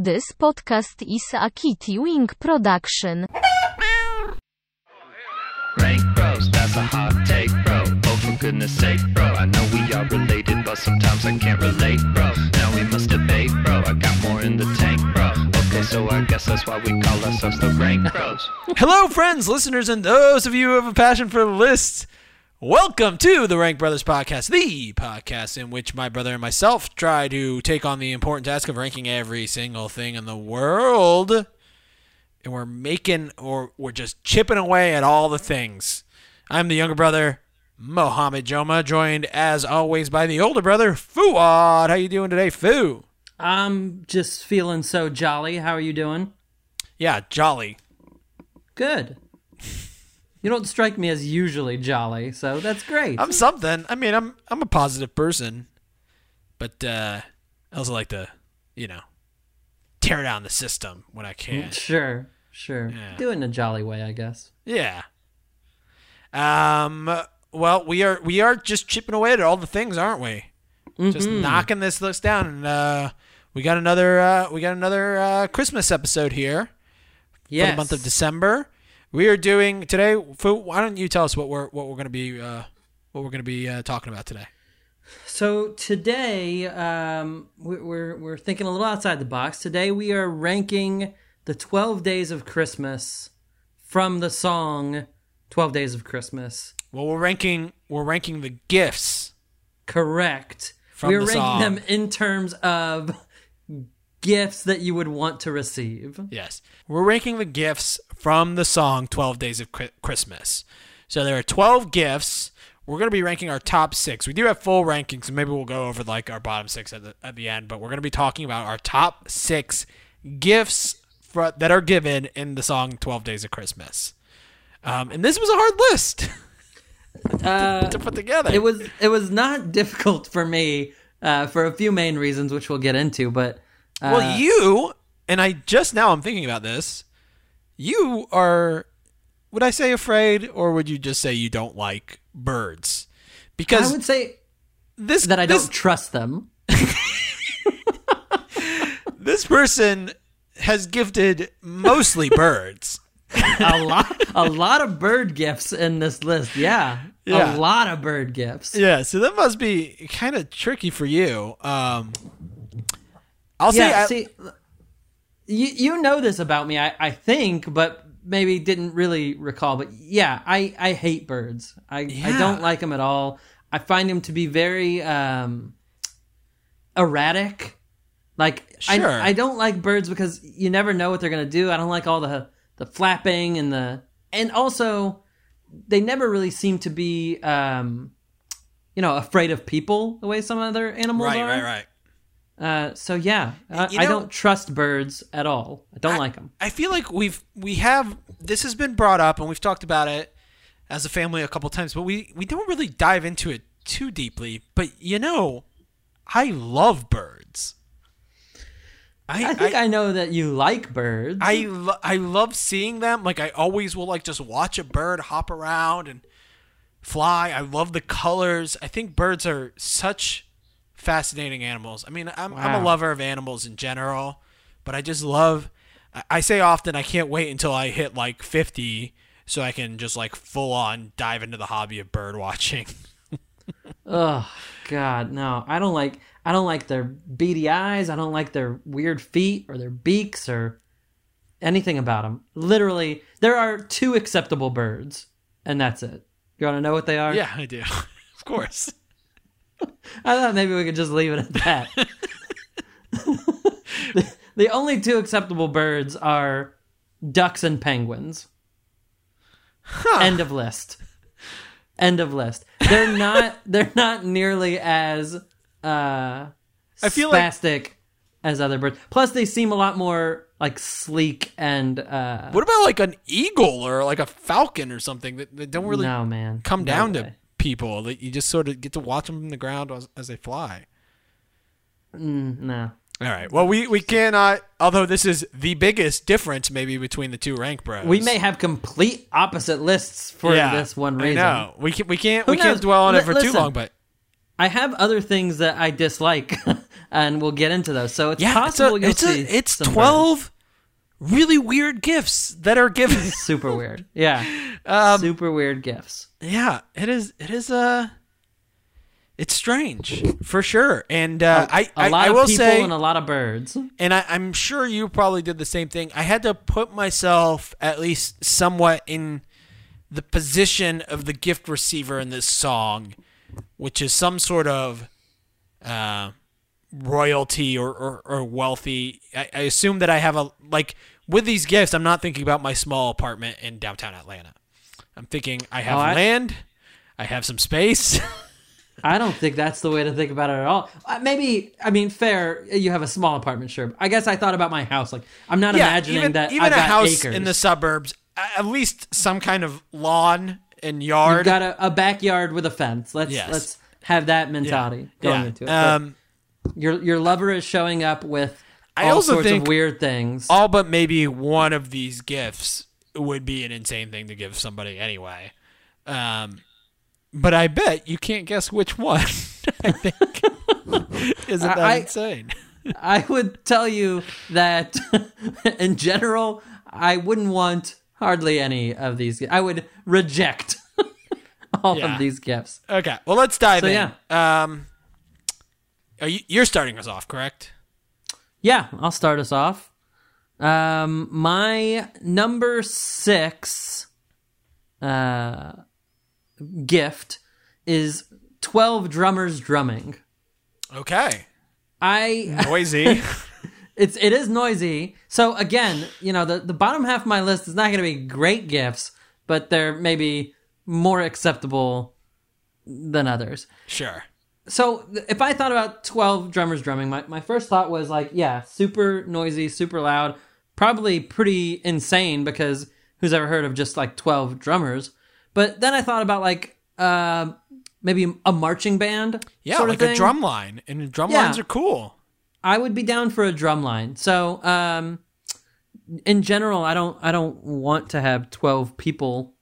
This podcast is a Kitty Wing production. Rank bros, that's a hot take, bro. Oh, for goodness sake, bro. I know we are related, but sometimes I can't relate, bro. Now we must debate, bro. I got more in the tank, bro. Okay, so I guess that's why we call ourselves the Rank Bros. Hello, friends, listeners, and those of you who have a passion for lists. Welcome to the Rank Brothers Podcast, the podcast in which my brother and myself try to take on the important task of ranking every single thing in the world. And we're making, or we're just chipping away at all the things. I'm the younger brother, Mohammed Joma, joined as always by the older brother, Fuad. How you doing today, Fu? I'm just feeling so jolly. How are you doing? Yeah, jolly. Good. You don't strike me as usually jolly, so that's great. I'm something. I mean, I'm I'm a positive person, but uh, I also like to, you know, tear down the system when I can. Sure, sure. Yeah. Do it in a jolly way, I guess. Yeah. Um. Well, we are we are just chipping away at all the things, aren't we? Just knocking this list down, and uh, we got another uh, we got another uh, Christmas episode here Yes. for the month of December. We are doing today. Why don't you tell us what we're what we're gonna be uh, what we're gonna be uh, talking about today? So today, um, we- we're we're thinking a little outside the box. Today we are ranking the twelve days of Christmas from the song Twelve Days of Christmas. Well, we're ranking we're ranking the gifts. Correct. From we're the ranking song. them in terms of gifts that you would want to receive. Yes, we're ranking the gifts from the song 12 Days of Christmas. So there are 12 gifts. We're going to be ranking our top six. We do have full rankings, so maybe we'll go over like our bottom six at the, at the end, but we're going to be talking about our top six gifts fr- that are given in the song 12 Days of Christmas. Um, and this was a hard list Uh, to put together. it was it was not difficult for me uh, for a few main reasons, which we'll get into. But uh, well, you, and I just now I'm thinking about this, you are, would I say afraid, or would you just say you don't like birds? Because I would say this that I this, don't trust them. this person has gifted mostly birds. A lot, a lot of bird gifts in this list. Yeah, Yeah. a lot of bird gifts. Yeah, so that must be kind of tricky for you. Um, I'll say, yeah. I, see, you you know this about me, I, I think, but maybe didn't really recall. But yeah, I I hate birds. I I don't like them at all. I find them to be very um erratic. Like Sure. I I don't like birds because you never know what they're gonna do. I don't like all the the flapping and the and also they never really seem to be um you know afraid of people the way some other animals right, are. right, right. Uh, so yeah, I, You I don't trust birds at all. I don't like them. I feel like we've we have this has been brought up and we've talked about it as a family a couple times, but we we don't really dive into it too deeply. But you know, I love birds. I think I, know that you like birds. I lo- I love seeing them. Like I always will like just watch a bird hop around and fly. I love the colors. I think birds are such fascinating animals. I mean, I'm I'm a lover of animals in general, but I just love I- I say often I can't wait until I hit like 50 so I can just like full on dive into the hobby of bird watching. oh God, no! I don't like. I don't like their beady eyes. I don't like their weird feet or their beaks or anything about them. Literally, there are two acceptable birds, and that's it. You want to know what they are? yeah, I do. of course. I thought maybe we could just leave it at that. the, the only two acceptable birds are ducks and penguins. End of list. End of list. They're not. They're not nearly as uh, I feel like- as other birds. Plus, they seem a lot more like sleek and. Uh, What about like an eagle or like a falcon or something that, that don't really no, man. come No down to. People that you just sort of get to watch them from the ground as, as they fly. Mm, no. All right. Well, we we cannot. Although this is the biggest difference, maybe between the two rank bros. We may have complete opposite lists for Yeah, this one I reason. know. We can we can't Who we can't dwell on it Li- for too long. But I have other things that I dislike, and we'll get into those. So it's Yeah, possible it's, a, it's, a- it's twelve really weird gifts that are given. super weird. Yeah, Um, super weird gifts. Yeah, it is. It is Uh, it's strange for sure, and uh, I A I, lot I of will people say, and a lot of birds. and I, I'm sure you probably did the same thing. I had to put myself at least somewhat in the position of the gift receiver in this song, which is some sort of uh, royalty or, or, or wealthy. I, I assume that I have a like with these gifts. I'm not thinking about my small apartment in downtown Atlanta. I'm thinking I have Oh, I- land, I have some space. I don't think that's the way to think about it at all. Uh, maybe I mean fair. You have a small apartment, sure. I guess I thought about my house. Like I'm not imagining even, that even I've a house acres. in the suburbs, at least some kind of lawn and yard. You've got a, a backyard with a fence. Let's Yes. let's have that mentality going yeah. into it. Um, your your lover is showing up with I all also sorts think of weird things. all but maybe one of these gifts would be an insane thing to give somebody anyway. Um, but I bet you can't guess which one. I think isn't that I- insane? I would tell you that in general, I wouldn't want hardly any of these. I would reject all Yeah. of these gifts. Okay, well let's dive So, in. Um, are you, you're starting us off, correct? Yeah, I'll start us off. Um, my number six uh, gift is 12 drummers drumming. Okay, I noisy. it's it is noisy. So again, you know, the the bottom half of my list is not going to be great gifts, but they're maybe more acceptable than others. sure. So if I thought about 12 drummers drumming, my, my first thought was like, yeah, super noisy, super loud, probably pretty insane because who's ever heard of just like 12 drummers? But then I thought about like uh, maybe a marching band. Yeah, sort of like a drum line, and drum Yeah. lines are cool. I would be down for a drum line. So, um, in general, I don't I don't want to have twelve people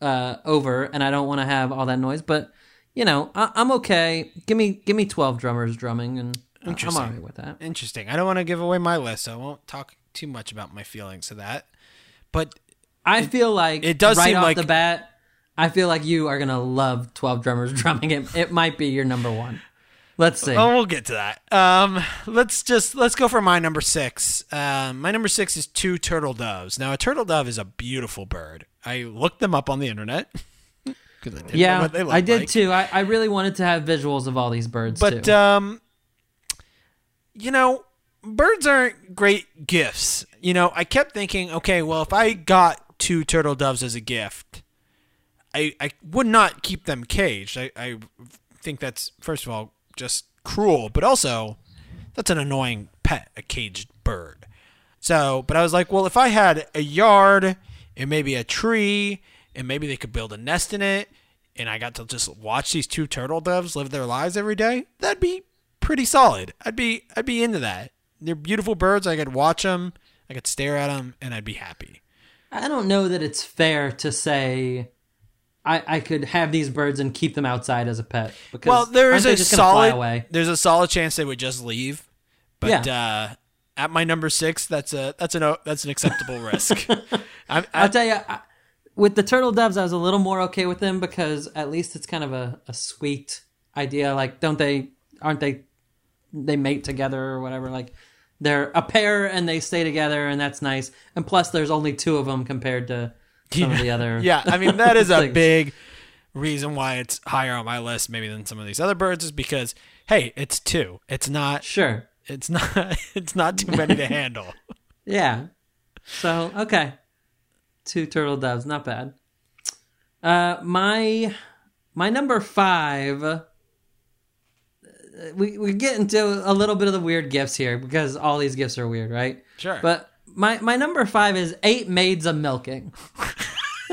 uh, over, and I don't want to have all that noise. But you know, I, I'm okay. Give me give me twelve drummers drumming, and I'm Interesting. alright with that. Interesting. I don't want to give away my list, so I won't talk too much about my feelings of that. But I feel like it does right seem off like- the bat. I feel like you are gonna love twelve drummers drumming. It it might be your number one. Let's see. Oh, we'll get to that. Um, let's just let's go for my number six. Um, my number six is two turtle doves. Now, a turtle dove is a beautiful bird. I looked them up on the internet. I yeah, I did like. too. I, I really wanted to have visuals of all these birds But too. um, you know, birds aren't great gifts. You know, I kept thinking, okay, well, if I got two turtle doves as a gift, I I would not keep them caged. I I think that's first of all just cruel, but also that's an annoying pet, a caged bird. So, but I was like, well, if I had a yard and maybe a tree and maybe they could build a nest in it and I got to just watch these two turtle doves live their lives every day, that'd be pretty solid. I'd be I'd be into that. They're beautiful birds. I could watch them, I could stare at them and I'd be happy. I don't know that it's fair to say I, I could have these birds and keep them outside as a pet. Because Well, there is they a just gonna fly solid away. there's a solid chance they would just leave. But uh at my number 6, that's a that's an that's an acceptable risk. I'm, I, I'll tell you, I, with the turtle doves, I was a little more okay with them because at least it's kind of a, a sweet idea. Like, don't they? Aren't they? They mate together or whatever. Like, they're a pair and they stay together, and that's nice. And plus, there's only two of them compared to some of the other. Yeah, I mean that is a big reason why it's higher on my list maybe than some of these other birds is because hey, it's two. It's not Sure. it's not it's not too many to handle. Yeah. So okay, two turtle doves, not bad. Uh, my my number five. Uh, We we get into a little bit of the weird gifts here because all these gifts are weird, right? Sure. But my my number five is eight maids a milking.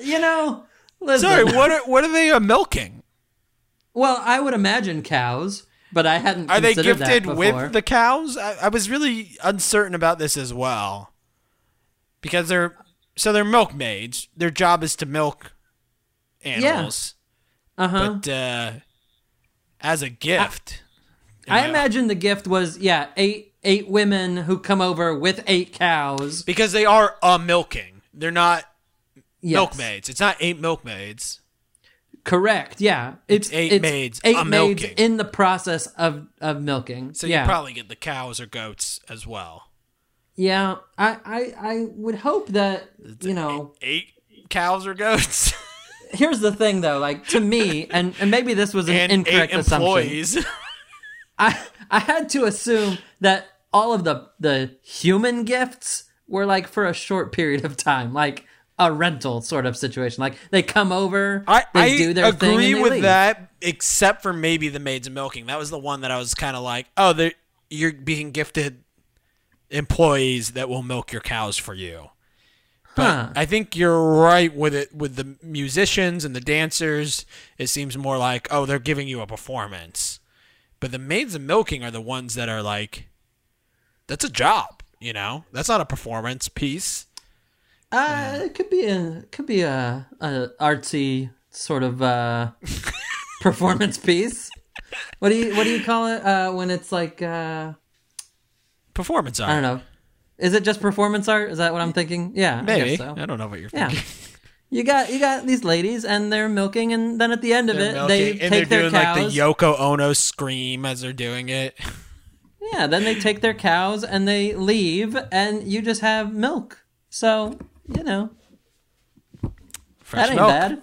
you know, listen. Sorry, what are what are they uh, milking? Well, I would imagine cows, but I hadn't. Are they gifted with the cows? I, I was really uncertain about this as well. Because they're so they're milkmaids. Their job is to milk animals. Uh huh. but uh, as a gift, I am imagine the gift was yeah eight eight women who come over with eight cows. because they are a milking. They're not Yes. milkmaids. It's not eight milkmaids. Correct. Yeah, it's, eight maids Eight a maids milking. in the process of of milking. So yeah. you probably get the cows or goats as well. yeah. I, I I would hope that you know. Eight cows or goats Here's the thing though, like to me, and and maybe this was an and incorrect eight assumption. I I had to assume that all of the the human gifts were like for a short period of time, like a rental sort of situation. Like they come over, I, they I do their thing, agree with leave. that, except for maybe the maids milking. That was the one that I was kind of like, oh, you're being gifted employees that will milk your cows for you. But Huh. I think you're right with it with the musicians and the dancers. It seems more like, oh, they're giving you a performance. But the maids of milking are the ones that are like, that's a job, you know? That's not a performance piece. Uh, it could be a could be a, a artsy sort of uh, performance piece. What do you what do you call it uh, when it's like uh, Performance art. I don't know? Is it just performance art? Is that what I'm thinking? Yeah, I Maybe. guess so. I don't know what you're Yeah. thinking. You got you got these ladies and they're milking, and then at the end of They're it, milking, they and take they're their doing cows. like the Yoko Ono scream as they're doing it. Yeah, then they take their cows and they leave, and you just have milk. So you know Fresh that ain't milk, bad.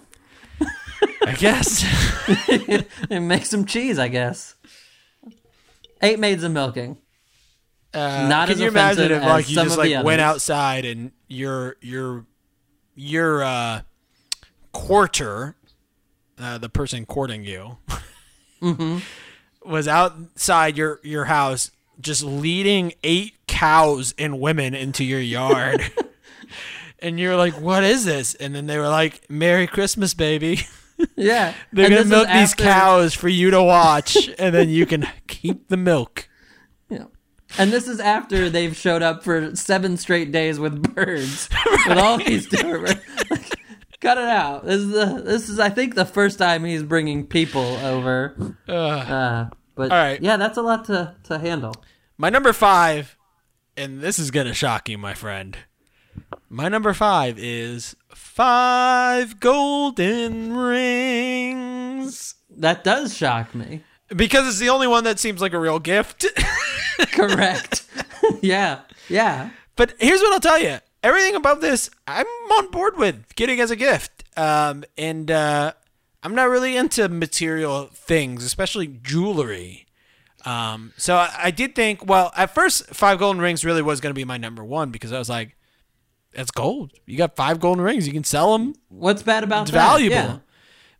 I guess. It makes some cheese, I guess. Eight maids of milking. Uh, Not can as you imagine if like you just like went outside and your your your uh courter, uh, the person courting you, Mm-hmm. was outside your your house just leading eight cows and women into your yard. And you're like, what is this? And then they were like, Merry Christmas, baby. Yeah, They're and gonna milk these cows for you to watch, and then you can keep the milk. Yeah. And this is after they've showed up for seven straight days with birds, with all these different. Like, cut it out. This is the, this is I think the first time he's bringing people over. Uh, but All right. yeah, that's a lot to to handle. My number five, and this is gonna shock you, my friend. My number five is five golden rings. That does shock me. Because it's the only one that seems like a real gift. Correct. yeah, yeah. but here's what I'll tell you. Everything about this, I'm on board with getting as a gift. Um, and uh, I'm not really into material things, especially jewelry. Um, so I, I did think, well, at first, five golden rings really was going to be my number one because I was like, that's gold. You got five golden rings. You can sell them. What's bad about It's that? valuable. Yeah.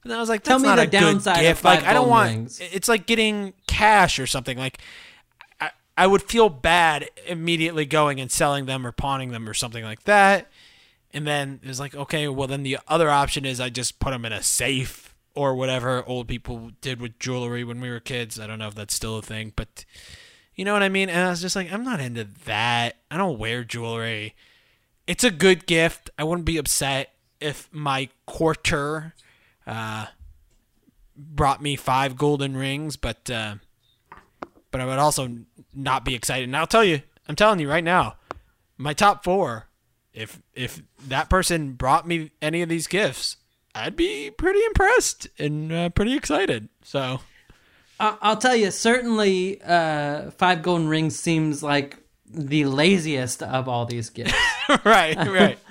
But then I was like, Tell that's me not the a good downside of gift. five like I don't want. rings. It's like getting cash or something. Like I, I would feel bad immediately going and selling them or pawning them or something like that. And then it was like, okay, well then the other option is I just put them in a safe or whatever old people did with jewelry when we were kids. I don't know if that's still a thing, but you know what I mean. And I was just like, I'm not into that. I don't wear jewelry. It's a good gift. I wouldn't be upset if my courter uh, brought me five golden rings, but uh, but I would also not be excited. And I'll tell you, I'm telling you right now, my top four. If if that person brought me any of these gifts, I'd be pretty impressed and uh, pretty excited. So I'll tell you, certainly, uh, five golden rings seems like the laziest of all these gifts. right, right.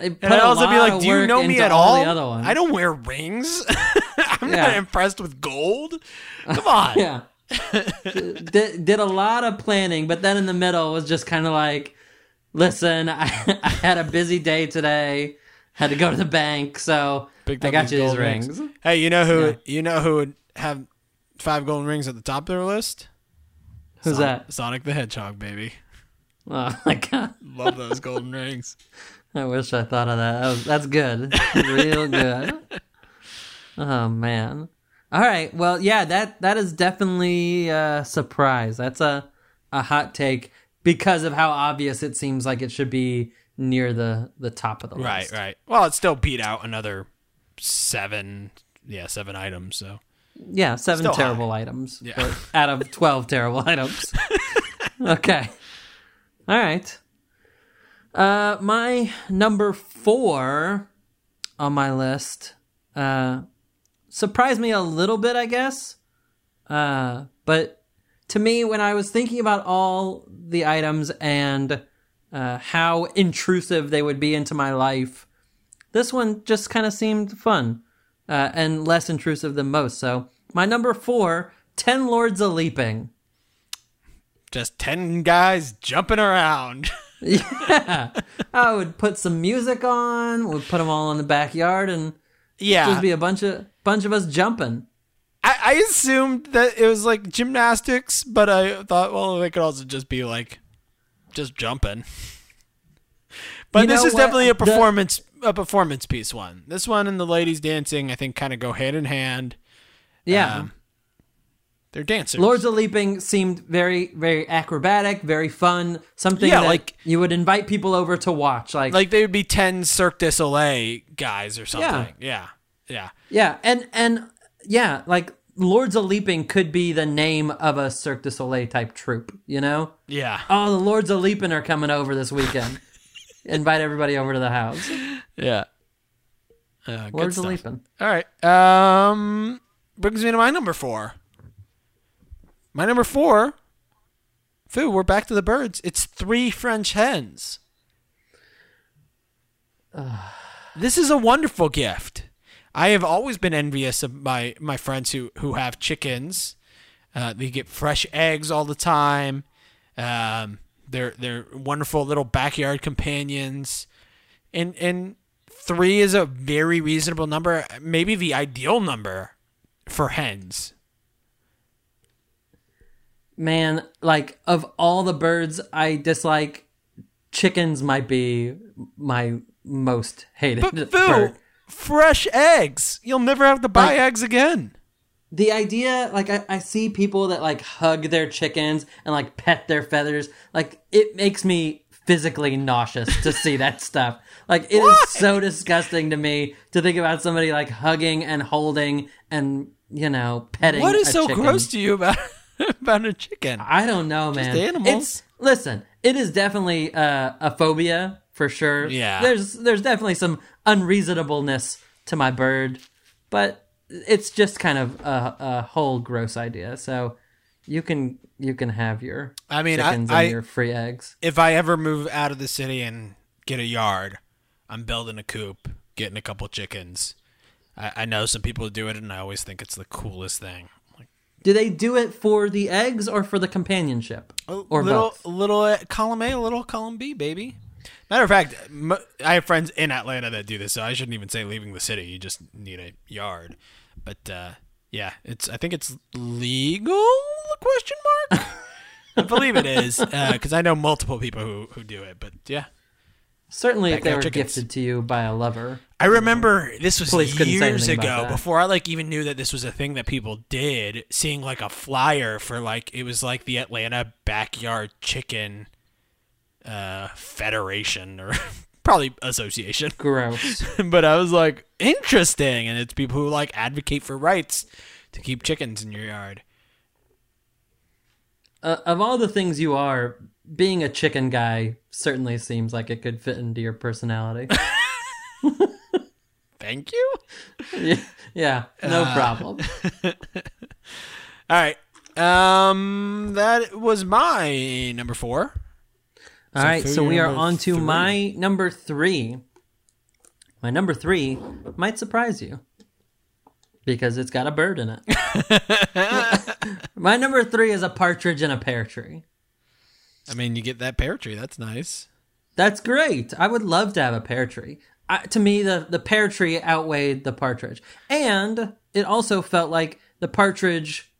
And I'd also be like, "Do you know me at all all? I don't wear rings. I'm Yeah. not impressed with gold. Come on. Yeah. did, did a lot of planning, but then in the middle was just kind of like, listen, I, I had a busy day today, had to go to the bank, so Picked I got you these gold rings. Hey, you know who? Yeah. You know who would have five golden rings at the top of their list? Who's Sonic, that? Sonic the Hedgehog, baby. Oh my god! Love those golden rings. I wish I thought of that. that was, that's good, real good. Oh man! All right, well, yeah that that is definitely a surprise. That's a a hot take because of how obvious it seems like it should be near the the top of the Right, list. right. Right. Well, it still beat out another seven yeah, seven items. So Yeah, seven Still terrible items Yeah. out of 12 terrible items. okay. All right. Uh, my number four on my list uh, surprised me a little bit, I guess. Uh, but to me, when I was thinking about all the items and uh, how intrusive they would be into my life, this one just kind of seemed fun uh, and less intrusive than most. So my number four, 10 Lords of Leaping. Just ten guys jumping around. Yeah, I would put some music on. We'd put them all in the backyard, and yeah, just be a bunch of bunch of us jumping. I, I assumed that it was like gymnastics, but I thought, well, it could also just be like just jumping. But You this is what? definitely a The- performance a performance piece one. This one and the ladies dancing, I think, kind of go hand in hand. Yeah, Um, they're dancers. Lords of Leaping seemed very very acrobatic, very fun. Something Yeah, that like- you would invite people over to watch. Like, like they would be ten Cirque du Soleil guys or something. Yeah, yeah, yeah, yeah. and and yeah, like Lords of Leaping could be the name of a Cirque du Soleil type troupe. You know? yeah. Oh, the Lords of Leaping are coming over this weekend. Invite everybody over to the house. yeah. Uh, good Lords of. Leaping. All right. Um, brings me to my number four. My number four. Fu, we're back to the birds. It's three French hens. this is a wonderful gift. I have always been envious of my, my friends who, who have chickens. Uh, they get fresh eggs all the time. Um, they're they're wonderful little backyard companions, and and three is a very reasonable number, maybe the ideal number for hens. Man, like of all the birds I dislike, chickens might be my most hated But bird. fresh eggs. You'll never have to buy Like- eggs again. The idea, like I, I see people that like hug their chickens and like pet their feathers. Like it makes me physically nauseous to see that stuff. Like it is so disgusting to me to think about somebody like hugging and holding and you know petting. What is so chicken. gross to you about about a chicken? I don't know, man. Just animals. It's listen. It is definitely uh, a phobia for sure. Yeah. There's there's definitely some unreasonableness to my bird, but it's just kind of a, a whole gross idea. So you can you can have your I mean, I- chickens I- and your free eggs. if I ever move out of the city and get a yard, I'm building a coop, getting a couple chickens. I, I know some people do it, and I always think it's the coolest thing. Do they do it for the eggs or for the companionship, or little, both? little uh, column A, little column B, baby. Matter of fact, I have friends in Atlanta that do this, so I shouldn't even say leaving the city. You just need a yard. But uh, yeah, it's. I think it's legal? Question mark. I believe it is because I know multiple people who who do it. But yeah, Certainly, if they were chickens. gifted to you by a lover. I remember this was Police years ago before I like even knew that this was a thing that people did. Seeing like a flyer for like it was like the Atlanta Backyard Chicken uh, Federation or probably association. Gross. but I was like interesting, and it's people who like advocate for rights to keep chickens in your yard. uh, of all the things you are, being a chicken guy certainly seems like it could fit into your personality. Thank you. yeah, yeah, no Uh, problem. All right. Um, that was my number four. All right, for so we are on to three. my number three. My number three might surprise you because it's got a bird in it. my number three is a partridge in a pear tree. I mean, you get that pear tree. That's nice. That's great. I would love to have a pear tree. I, to me, the, the pear tree outweighed the partridge. And it also felt like the partridge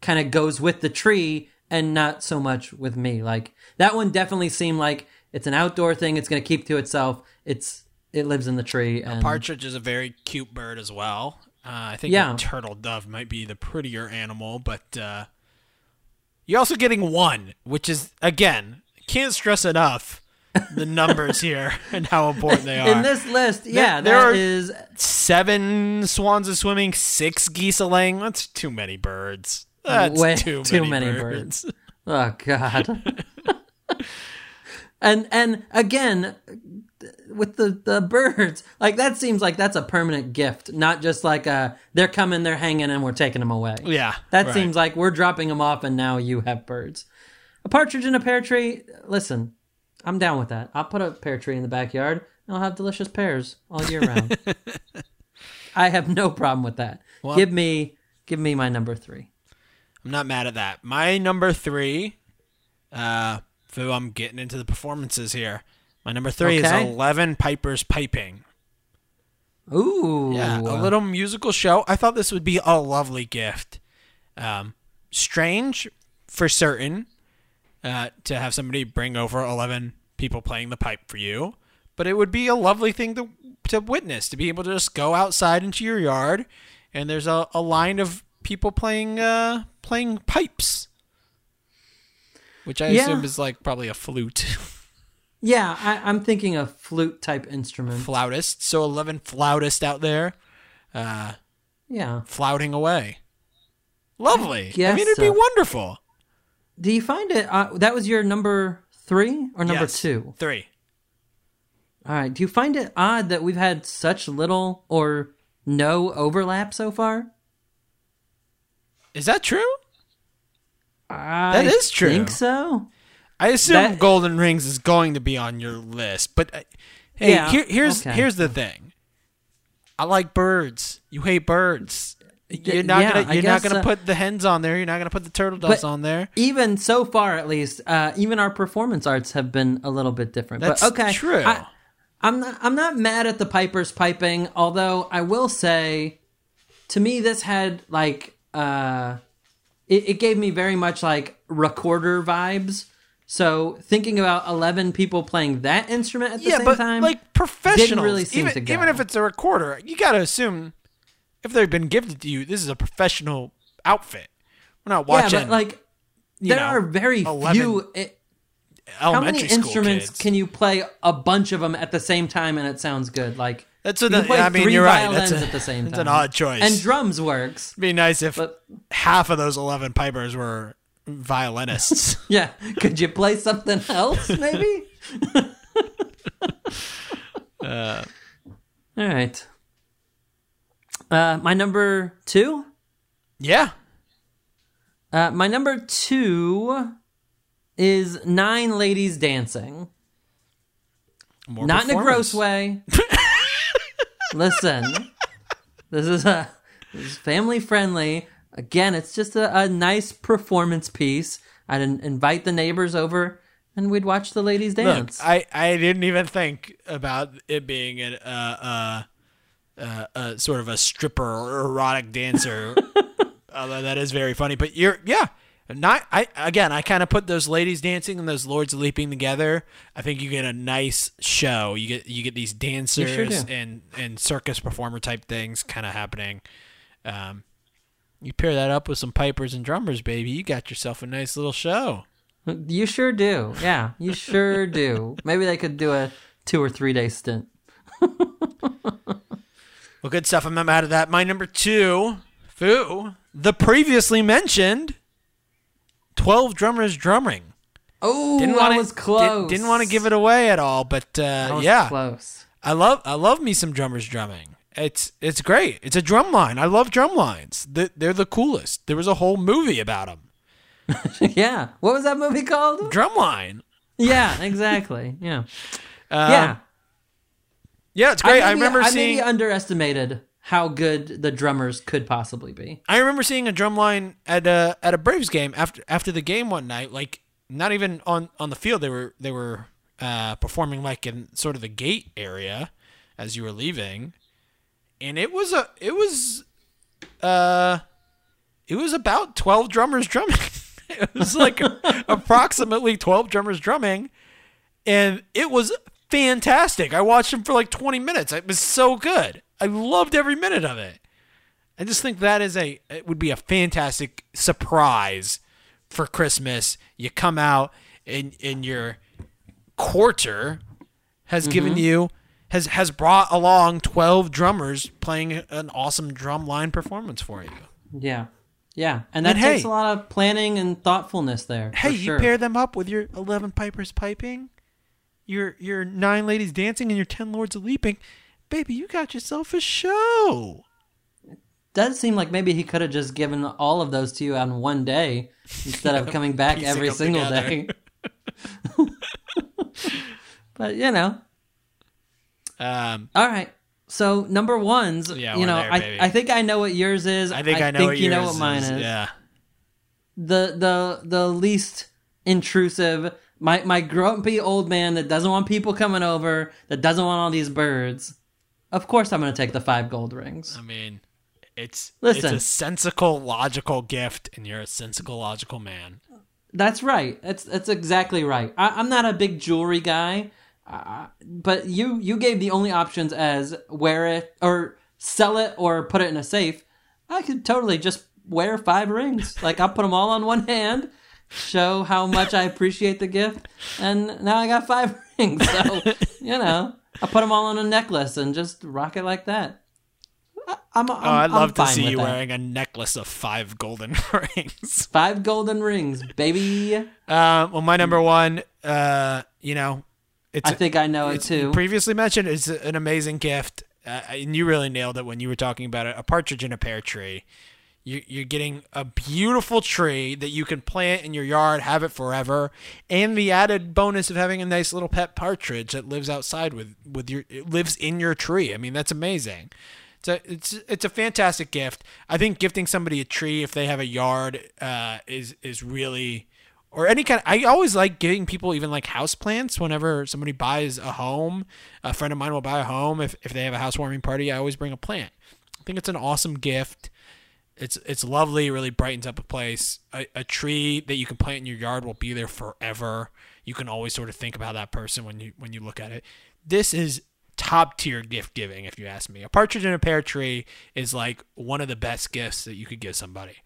kind of goes with the tree and not so much with me. Like that one definitely seemed like it's an outdoor thing. It's going to keep to itself. It's it lives in the tree. And Partridge is a very cute bird as well. Uh, I think Yeah. a turtle dove might be the prettier animal, but uh, you're also getting one, which is again can't stress enough the numbers here and how important they are. In this list, yeah, there that are- is Seven swans of swimming, six geese a laying. That's too many birds. That's Way too, too many, many birds. Oh God. and and again with the the birds, like that seems like that's a permanent gift, not just like a they're coming, they're hanging, and we're taking them away. Yeah, That right. seems like we're dropping them off, and now you have birds. A partridge in a pear tree. Listen, I'm down with that. I'll put a pear tree in the backyard, and I'll have delicious pears all year round. I have no problem with that. give me, give me my number three. I'm not mad at that. My number three, uh, Fu, I'm getting into the performances here. My number three Okay. is Eleven Pipers Piping. Ooh, Yeah, a little musical show. I thought this would be a lovely gift. Um, strange for certain uh, to have somebody bring over 11 people playing the pipe for you, but it would be a lovely thing to, to witness, to be able to just go outside into your yard and there's a, a line of people playing uh, playing pipes, which I Yeah. assume is like probably a flute. Yeah, I, I'm thinking a flute type instrument. flautist. So 11 flautists out there uh, Yeah. flouting away. Lovely. I, guess mean, it'd be wonderful. Do you find it? Uh, that was your number three or number Yes. two? Three. All right. Do you find it odd that we've had such little or no overlap so far? Is that true? I is true. Think so. I assume That- Golden Rings is going to be on your list, but uh, hey, Yeah, here, here's okay. here's the thing. I like birds. You hate birds. You're not yeah, gonna you're not gonna uh, put the hens on there. You're not gonna put the turtle doves on there. Even so far, at least, uh, even our performance arts have been a little bit different. That's but okay, true. I, I'm not. I'm not mad at the pipers piping. Although I will say, to me, this had like uh, it, it gave me very much like recorder vibes. So thinking about eleven people playing that instrument at the yeah, same but time, like professionals, didn't really seem even, to go. even if it's a recorder, you gotta assume if they've been gifted to you, this is a professional outfit. We're not watching. yeah, but like there know, are very few. It, how many elementary instruments kids. can you play a bunch of them at the same time and it sounds good? Like That's what the, I mean. three You're right. That's, a, at the same that's time. an odd choice. And drums works. It'd be nice if But- half of those eleven pipers were violinists. Yeah, could you play something else maybe? Uh. All right. Uh, my number two. yeah, Uh, my number two is Nine Ladies Dancing. More Not in a gross way. Listen, this is a this is family friendly. Again, it's just a, a nice performance piece. I'd in- invite the neighbors over and we'd watch the ladies Look, dance. I, I didn't even think about it being a uh, uh, uh, uh, sort of a stripper or erotic dancer. Although that is very funny, but you're yeah. Not I again. I kind of put those ladies dancing and those lords leaping together. I think you get a nice show. You get you get these dancers do. and and circus performer type things kind of happening. Um, you pair that up with some pipers and drummers, baby. You got yourself a nice little show. You sure do. Yeah, you sure do. Maybe they could do a two or three day stint. Well, good stuff. I'm out of that. My number two, Fu, the previously mentioned 12 drummers drumming. Oh, Didn't I want was close. Didn't want to give it away at all, but uh, I was yeah, close. I love I love me some drummers drumming. It's it's great. It's a drum line. I love drum lines. They're, they're the coolest. There was a whole movie about them. yeah. What was that movie called? Drumline. Yeah, exactly. Yeah. Uh, yeah. Yeah, it's great. I, maybe- remember I seeing. maybe underestimated how good the drummers could possibly be. I remember seeing a drum line at a at a Braves game after after the game one night. Like not even on on the field. They were they were uh, performing like in sort of the gate area as you were leaving, and it was a it was uh it was about twelve drummers drumming. it was like approximately twelve drummers drumming, and it was fantastic. I watched him for like twenty minutes. It was so good. I loved every minute of it. I just think that is a it would be a fantastic surprise for Christmas. You come out and and you're quarter has given mm-hmm. you has has brought along 12 drummers playing an awesome drum line performance for you. Yeah. Yeah. And that And hey- takes a lot of planning and thoughtfulness there. for Hey, sure. you pair them up with your 11 pipers piping, your your 9 ladies dancing and your 10 lords leaping. Baby, you got yourself a show. does seem like maybe he could have just given all of those to you on one day instead of coming back every single together. day. but you know, Um all right. So number ones, Yeah, you know, there, I. I think I know what yours is. I think I, know what you know what mine is. is. Yeah. The the the least intrusive. My my grumpy old man that doesn't want people coming over, that doesn't want all these birds. Of course, I'm going to take the five gold rings. I mean, it's Listen. it's a sensical, logical gift, and you're a sensical, logical man. That's right. That's that's exactly right. I, I'm not a big jewelry guy, uh, but you you gave the only options as wear it or sell it or put it in a safe. I could totally just wear five rings. Like I'll put them all on one hand, show how much I appreciate the gift, and now I got five rings. So you know, I put them all on a necklace and just rock it like that. I'm, I'm, Oh, I'd I'm love to see you that. wearing a necklace of five golden rings. five golden rings, baby. Uh, well, my number one, uh, you know, it's I think I know it too. previously mentioned. It's an amazing gift, uh, and you really nailed it when you were talking about it. A partridge in a pear tree. You, you're getting a beautiful tree that you can plant in your yard, have it forever, and the added bonus of having a nice little pet partridge that lives outside with with your it lives in your tree. I mean, that's amazing. It's a it's it's a fantastic gift. I think gifting somebody a tree if they have a yard uh, is is really or any kind. I always like giving people even like house plants whenever somebody buys a home. A friend of mine will buy a home if if they have a housewarming party. I always bring a plant. I think it's an awesome gift. It's it's lovely. Really brightens up a place. A, a tree that you can plant in your yard will be there forever. You can always sort of think about that person when you when you look at it. This is top tier gift giving, if you ask me. A partridge in a pear tree is like one of the best gifts that you could give somebody.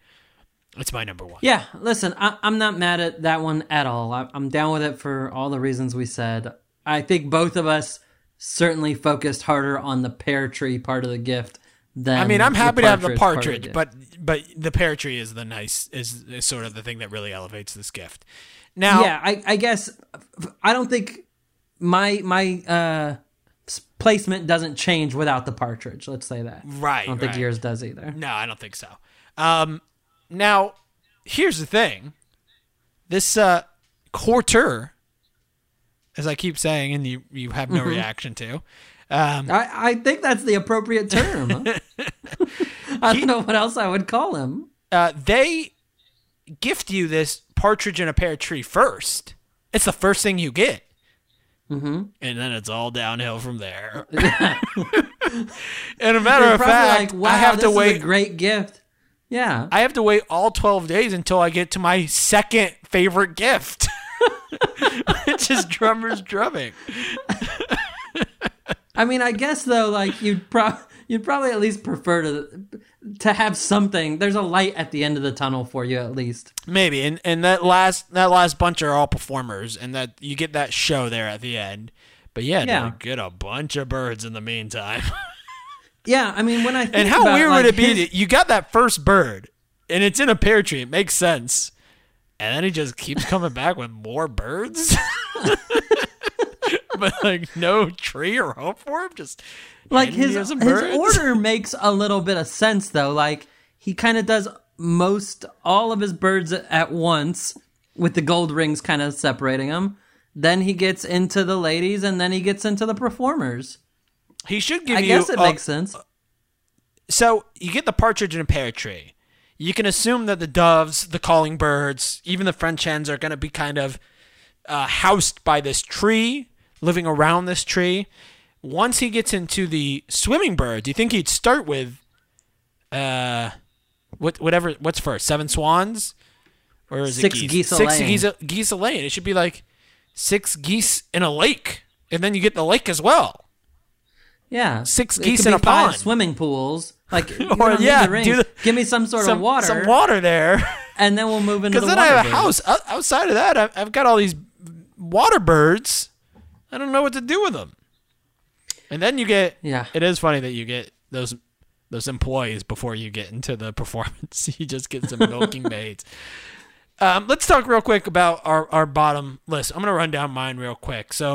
It's my number one. Yeah, listen, I, I'm not mad at that one at all. I, I'm down with it for all the reasons we said. I think both of us certainly focused harder on the pear tree part of the gift than. I mean, I'm happy to have the part of partridge, but but the pear tree is the nice is, is sort of the thing that really elevates this gift. Now, yeah, I, I guess I don't think my my uh, placement doesn't change without the partridge. Let's say that. right, I don't think right. yours does either. No, I don't think so. Um, now, here's the thing: this uh, quarter, as I keep saying, and you you have Mm-hmm. no reaction to. Um, I, I think that's the appropriate term. I don't know what else I would call him. uh, they gift you this partridge in a pear tree first. It's the first thing you get. Mm-hmm. And then it's all downhill from there. and a matter You're of fact, like, wow, I have this to is a wait. great gift. Yeah. I have to wait all twelve days until I get to my second favorite gift, which is drummers drumming. I mean, I guess though, like you'd pro- you'd probably at least prefer to to have something. There's a light at the end of the tunnel for you, at least. Maybe, and and that last that last bunch are all performers, and that you get that show there at the end. But yeah, Yeah. get a bunch of birds in the meantime. Yeah, I mean, when I think and how about, weird like, would it be? his- you got that first bird, and it's in a pear tree. It makes sense, and then he just keeps coming back with more birds. but like no tree or home for him, just like his his order makes a little bit of sense though. Like he kind of does most all of his birds at once, with the gold rings kind of separating them. Then he gets into the ladies, and then he gets into the performers. He should give I you. guess it a- makes sense. so you get the partridge in a pear tree. You can assume that the doves, the calling birds, even the French hens are going to be kind of uh, housed by this tree, living around this tree. Once he gets into the swimming bird, do you think he'd start with, uh, what whatever what's first, seven swans, or is Six it geese? geese six geese a, geese a laying. It should be like six geese in a lake, and then you get the lake as well. Yeah, Six It geese in a pond. swimming pools. Like, Or, yeah, the the- give me some sort some of water, some water there. and then we'll move into the Because then water. I have a house. Outside of that, I've got all these water birds I don't know what to do with them. And then you get Yeah. It is funny that you get those those employees before you get into the performance. you just get some milking maids. Um, let's talk real quick about our, our bottom list. I'm gonna run down mine real quick. So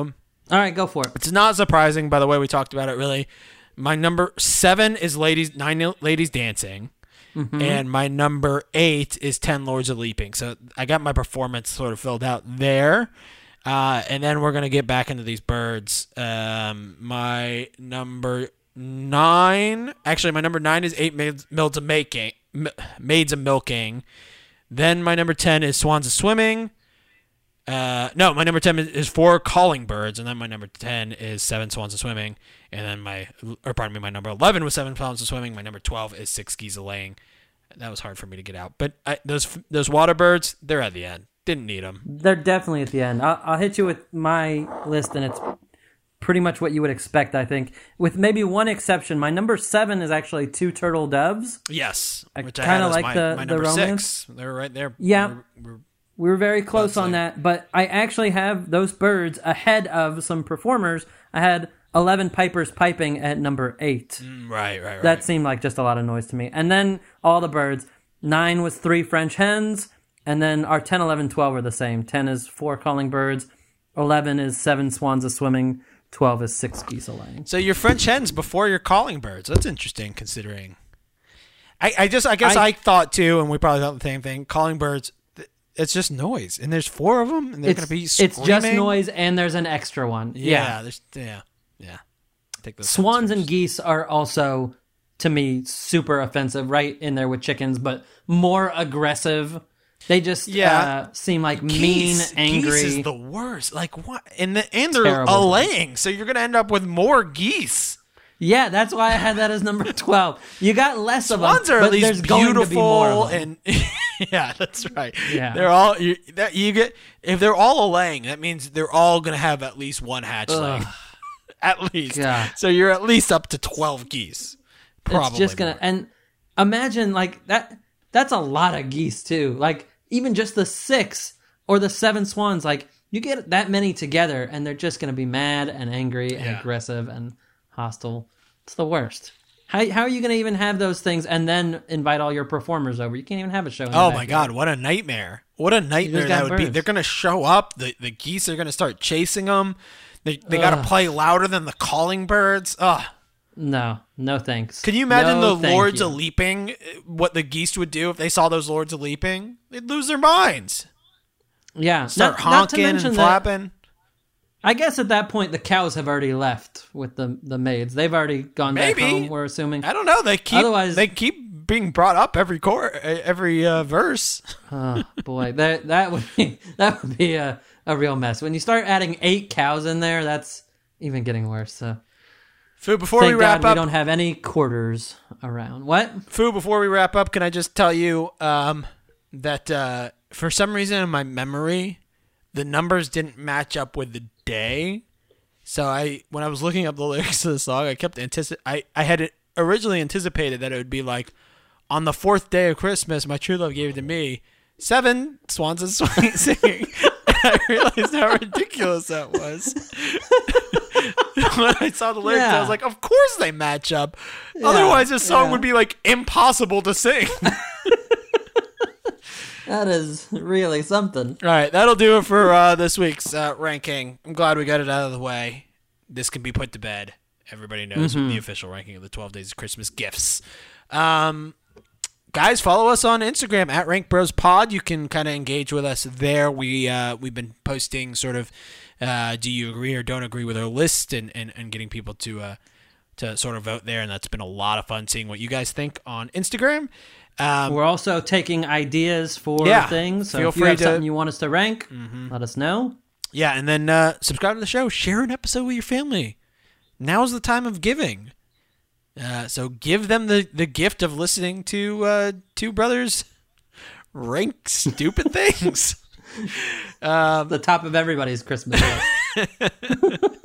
All right, go for it. it's not surprising by the way we talked about it. Really, my number seven is ladies nine ladies dancing, and my number eight is ten lords of leaping. So I got my performance sort of filled out there, uh, and then we're gonna get back into these birds. Um, my number nine, actually, my number nine is eight maids, maids of making, maids of milking. Then my number ten is swans of swimming. Uh, no, my number ten is, is four calling birds, and then my number ten is seven swans of swimming, and then my, or pardon me, my number eleven was seven swans of swimming. My number twelve is six geese a laying. That was hard for me to get out, but I, those those water birds, they're at the end. Didn't need them. They're definitely at the end. I'll, I'll hit you with my list, and it's pretty much what you would expect, I think. With maybe one exception, my number seven is actually two turtle doves. Yes, I I kinda like my, the- my the romance. six. They're right there. Yeah. We're- we're- We were very close on that, but I actually have those birds ahead of some performers. I had 11 pipers piping at number eight. right, right, right. That seemed like just a lot of noise to me. And then all the birds. Nine was three French hens. And then our 10, 11, 12 are the same. 10 is four calling birds. 11 is seven swans a swimming. 12 is six geese a laying. So your French hens before your calling birds. That's interesting considering. I, I just I guess I, I- thought too, and we probably thought the same thing. Calling birds, it's just noise, and there's four of them, and they're It's, gonna be it's just noise, and there's an extra one. Yeah, Yeah. there's yeah, yeah. Take those Swans and geese are also, to me, super offensive, right in there with chickens, but more aggressive. They just Yeah. uh, seem like first. mean, angry. Geese is the worst. Like what? And the, and they're Terrible. a laying, so you're gonna end up with more geese. yeah, that's why I had that as number 12. You got less of them, Swans are but at least there's going to be more beautiful them. and yeah, that's right. Yeah. they're all you, that you get if they're all a laying. That means they're all gonna have at least one hatchling, at least. God. So you're at least up to twelve geese. Probably it's just gonna more. and imagine like that that's a lot of geese too like even just the six or the seven swans like you get that many together and they're just gonna be mad and angry and Yeah. aggressive and hostile it's the worst how, how are you gonna even have those things and then invite all your performers over you can't even have a show in Oh my god, what a nightmare! What a nightmare that would be. They're gonna show up. The the geese are gonna start chasing them. They they gotta play louder than the calling birds. Ugh. No no thanks Can you imagine No, the lords you. of leaping? uh, What the geese would do if they saw those lords of leaping? They'd lose their minds. yeah Start not, not honking mention and flapping. I guess at that point the cows have already left with the the maids. They've already gone Maybe. back home. We're assuming. I don't know. They keep Otherwise- they keep being brought up every core every uh, verse. Oh boy, that that would be that would be a, a real mess. When you start adding eight cows in there, that's even getting worse. So Fu, before thank we wrap God we don't have any quarters around. What? Fu, before we wrap up, can I just tell you um, that uh, for some reason in my memory, the numbers didn't match up with the day. So I, when I was looking up the lyrics to the song, I kept antici- I I had originally anticipated that it would be like, on the fourth day of Christmas, my true love gave it to me. Seven swans and swing singing. I realized how ridiculous that was. when I saw the lyrics, I was like, of course they match up. Otherwise, this song yeah. would be like impossible to sing. That is really something. All right, that'll do it for uh, this week's uh, ranking. I'm glad we got it out of the way. This can be put to bed. Everybody knows the official ranking of the 12 Days of Christmas gifts. Um, guys, follow us on Instagram at Rank Bros Pod. You can kind of engage with us there. We uh, we've been posting sort of, uh, do you agree or don't agree with our list, and, and, and getting people to uh, to sort of vote there, and that's been a lot of fun seeing what you guys think on Instagram. Um, We're also taking ideas for Yeah, things. So feel if you free have to- Mm-hmm. something you want us to rank, let us know. Yeah, and then uh, subscribe to the show. Share an episode with your family. Now's the time of giving. Uh, so give them the, the gift of listening to uh, two brothers rank stupid things. The top of everybody's Christmas list.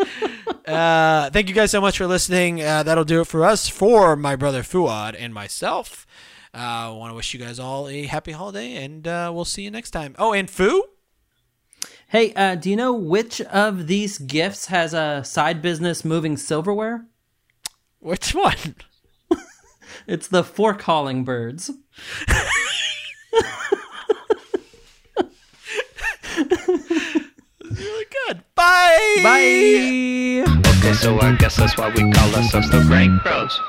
Uh, thank you guys so much for listening. Uh, that'll do it for us. For my brother Fuad and myself, uh, I want to wish you guys all a happy holiday, and uh, we'll see you next time. Oh, and Fu, Hey, uh, do you know which of these gifts has a side business moving silverware? Which one? It's the fork hauling birds. Really good. Bye. Bye. Okay, so I guess that's why we call ourselves the Rank Bros.